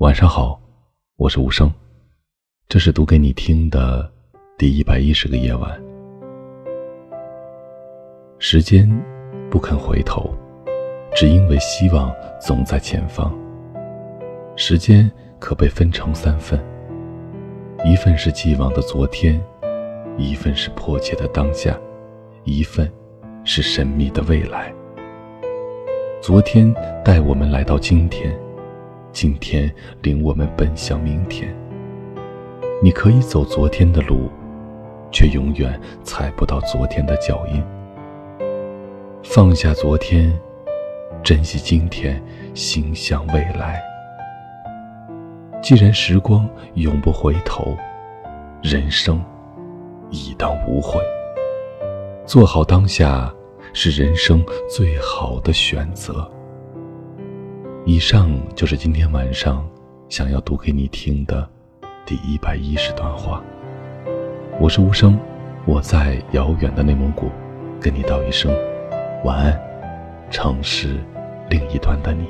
晚上好，我是无声，这是读给你听的第一百一十个夜晚。时间不肯回头，只因为希望总在前方。时间可被分成三份，一份是既往的昨天，一份是迫切的当下，一份是神秘的未来。昨天带我们来到今天。今天领我们奔向明天。你可以走昨天的路，却永远踩不到昨天的脚印。放下昨天，珍惜今天，心向未来。既然时光永不回头，人生亦当无悔。做好当下，是人生最好的选择。以上就是今天晚上想要读给你听的第一百一十段话。我是无声，我在遥远的内蒙古，跟你道一声晚安，城市另一端的你。